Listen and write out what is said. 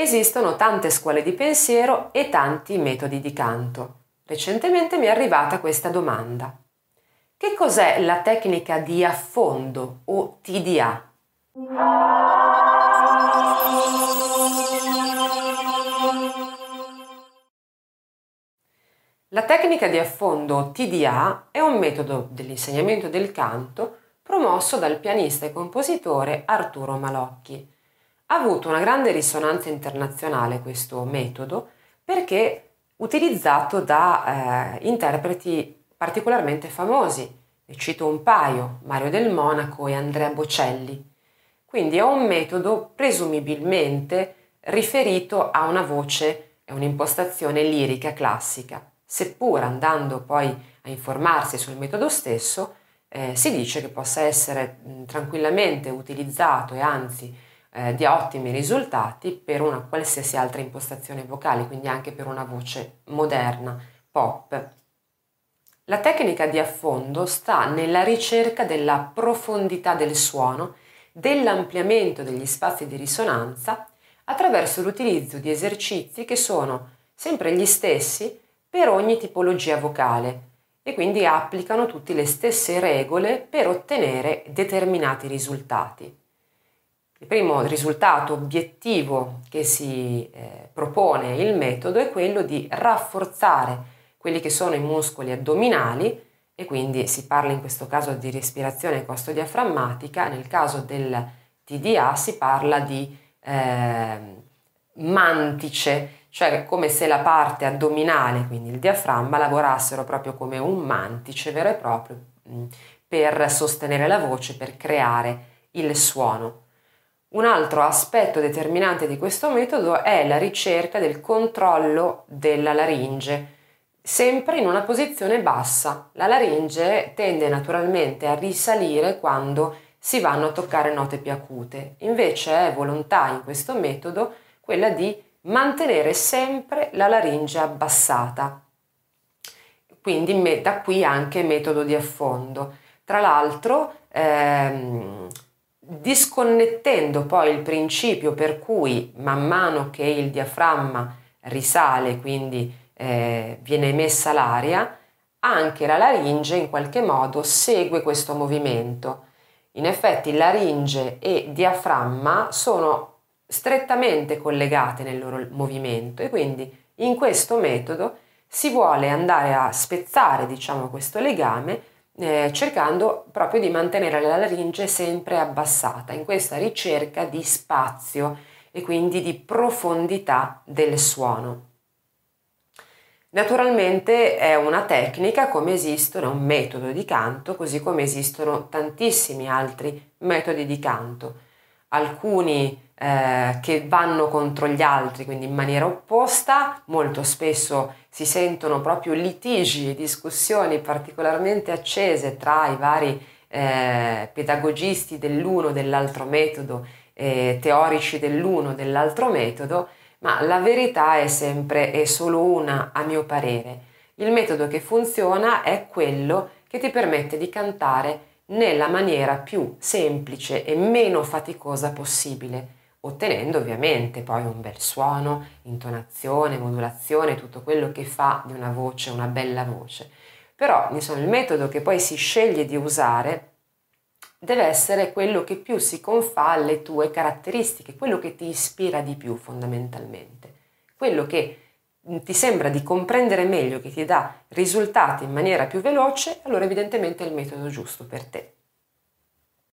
Esistono tante scuole di pensiero e tanti metodi di canto. Recentemente mi è arrivata questa domanda. Che cos'è la tecnica di affondo o TDA? La tecnica di affondo TDA è un metodo dell'insegnamento del canto promosso dal pianista e compositore Arturo Malocchi ha avuto una grande risonanza internazionale questo metodo perché utilizzato da eh, interpreti particolarmente famosi. Ne cito un paio, Mario del Monaco e Andrea Bocelli. Quindi è un metodo presumibilmente riferito a una voce e un'impostazione lirica classica, seppur andando poi a informarsi sul metodo stesso, eh, si dice che possa essere mh, tranquillamente utilizzato e anzi eh, di ottimi risultati per una qualsiasi altra impostazione vocale, quindi anche per una voce moderna, pop. La tecnica di affondo sta nella ricerca della profondità del suono, dell'ampliamento degli spazi di risonanza attraverso l'utilizzo di esercizi che sono sempre gli stessi per ogni tipologia vocale e quindi applicano tutte le stesse regole per ottenere determinati risultati. Il primo risultato obiettivo che si eh, propone il metodo è quello di rafforzare quelli che sono i muscoli addominali e quindi si parla in questo caso di respirazione costodiaframmatica, nel caso del TDA si parla di eh, mantice, cioè come se la parte addominale, quindi il diaframma, lavorassero proprio come un mantice vero e proprio mh, per sostenere la voce, per creare il suono. Un altro aspetto determinante di questo metodo è la ricerca del controllo della laringe, sempre in una posizione bassa. La laringe tende naturalmente a risalire quando si vanno a toccare note più acute, invece è volontà in questo metodo quella di mantenere sempre la laringe abbassata. Quindi da qui anche metodo di affondo. Tra l'altro ehm, disconnettendo poi il principio per cui man mano che il diaframma risale, quindi eh, viene emessa l'aria, anche la laringe in qualche modo segue questo movimento. In effetti laringe e diaframma sono strettamente collegate nel loro movimento e quindi in questo metodo si vuole andare a spezzare diciamo questo legame eh, cercando proprio di mantenere la laringe sempre abbassata in questa ricerca di spazio e quindi di profondità del suono. Naturalmente è una tecnica come esistono, è un metodo di canto, così come esistono tantissimi altri metodi di canto, alcuni eh, che vanno contro gli altri, quindi in maniera opposta, molto spesso si sentono proprio litigi e discussioni particolarmente accese tra i vari eh, pedagogisti dell'uno o dell'altro metodo, eh, teorici dell'uno o dell'altro metodo, ma la verità è sempre e solo una a mio parere. Il metodo che funziona è quello che ti permette di cantare nella maniera più semplice e meno faticosa possibile ottenendo ovviamente poi un bel suono, intonazione, modulazione, tutto quello che fa di una voce una bella voce. Però insomma, il metodo che poi si sceglie di usare deve essere quello che più si confà alle tue caratteristiche, quello che ti ispira di più fondamentalmente, quello che ti sembra di comprendere meglio, che ti dà risultati in maniera più veloce, allora evidentemente è il metodo giusto per te.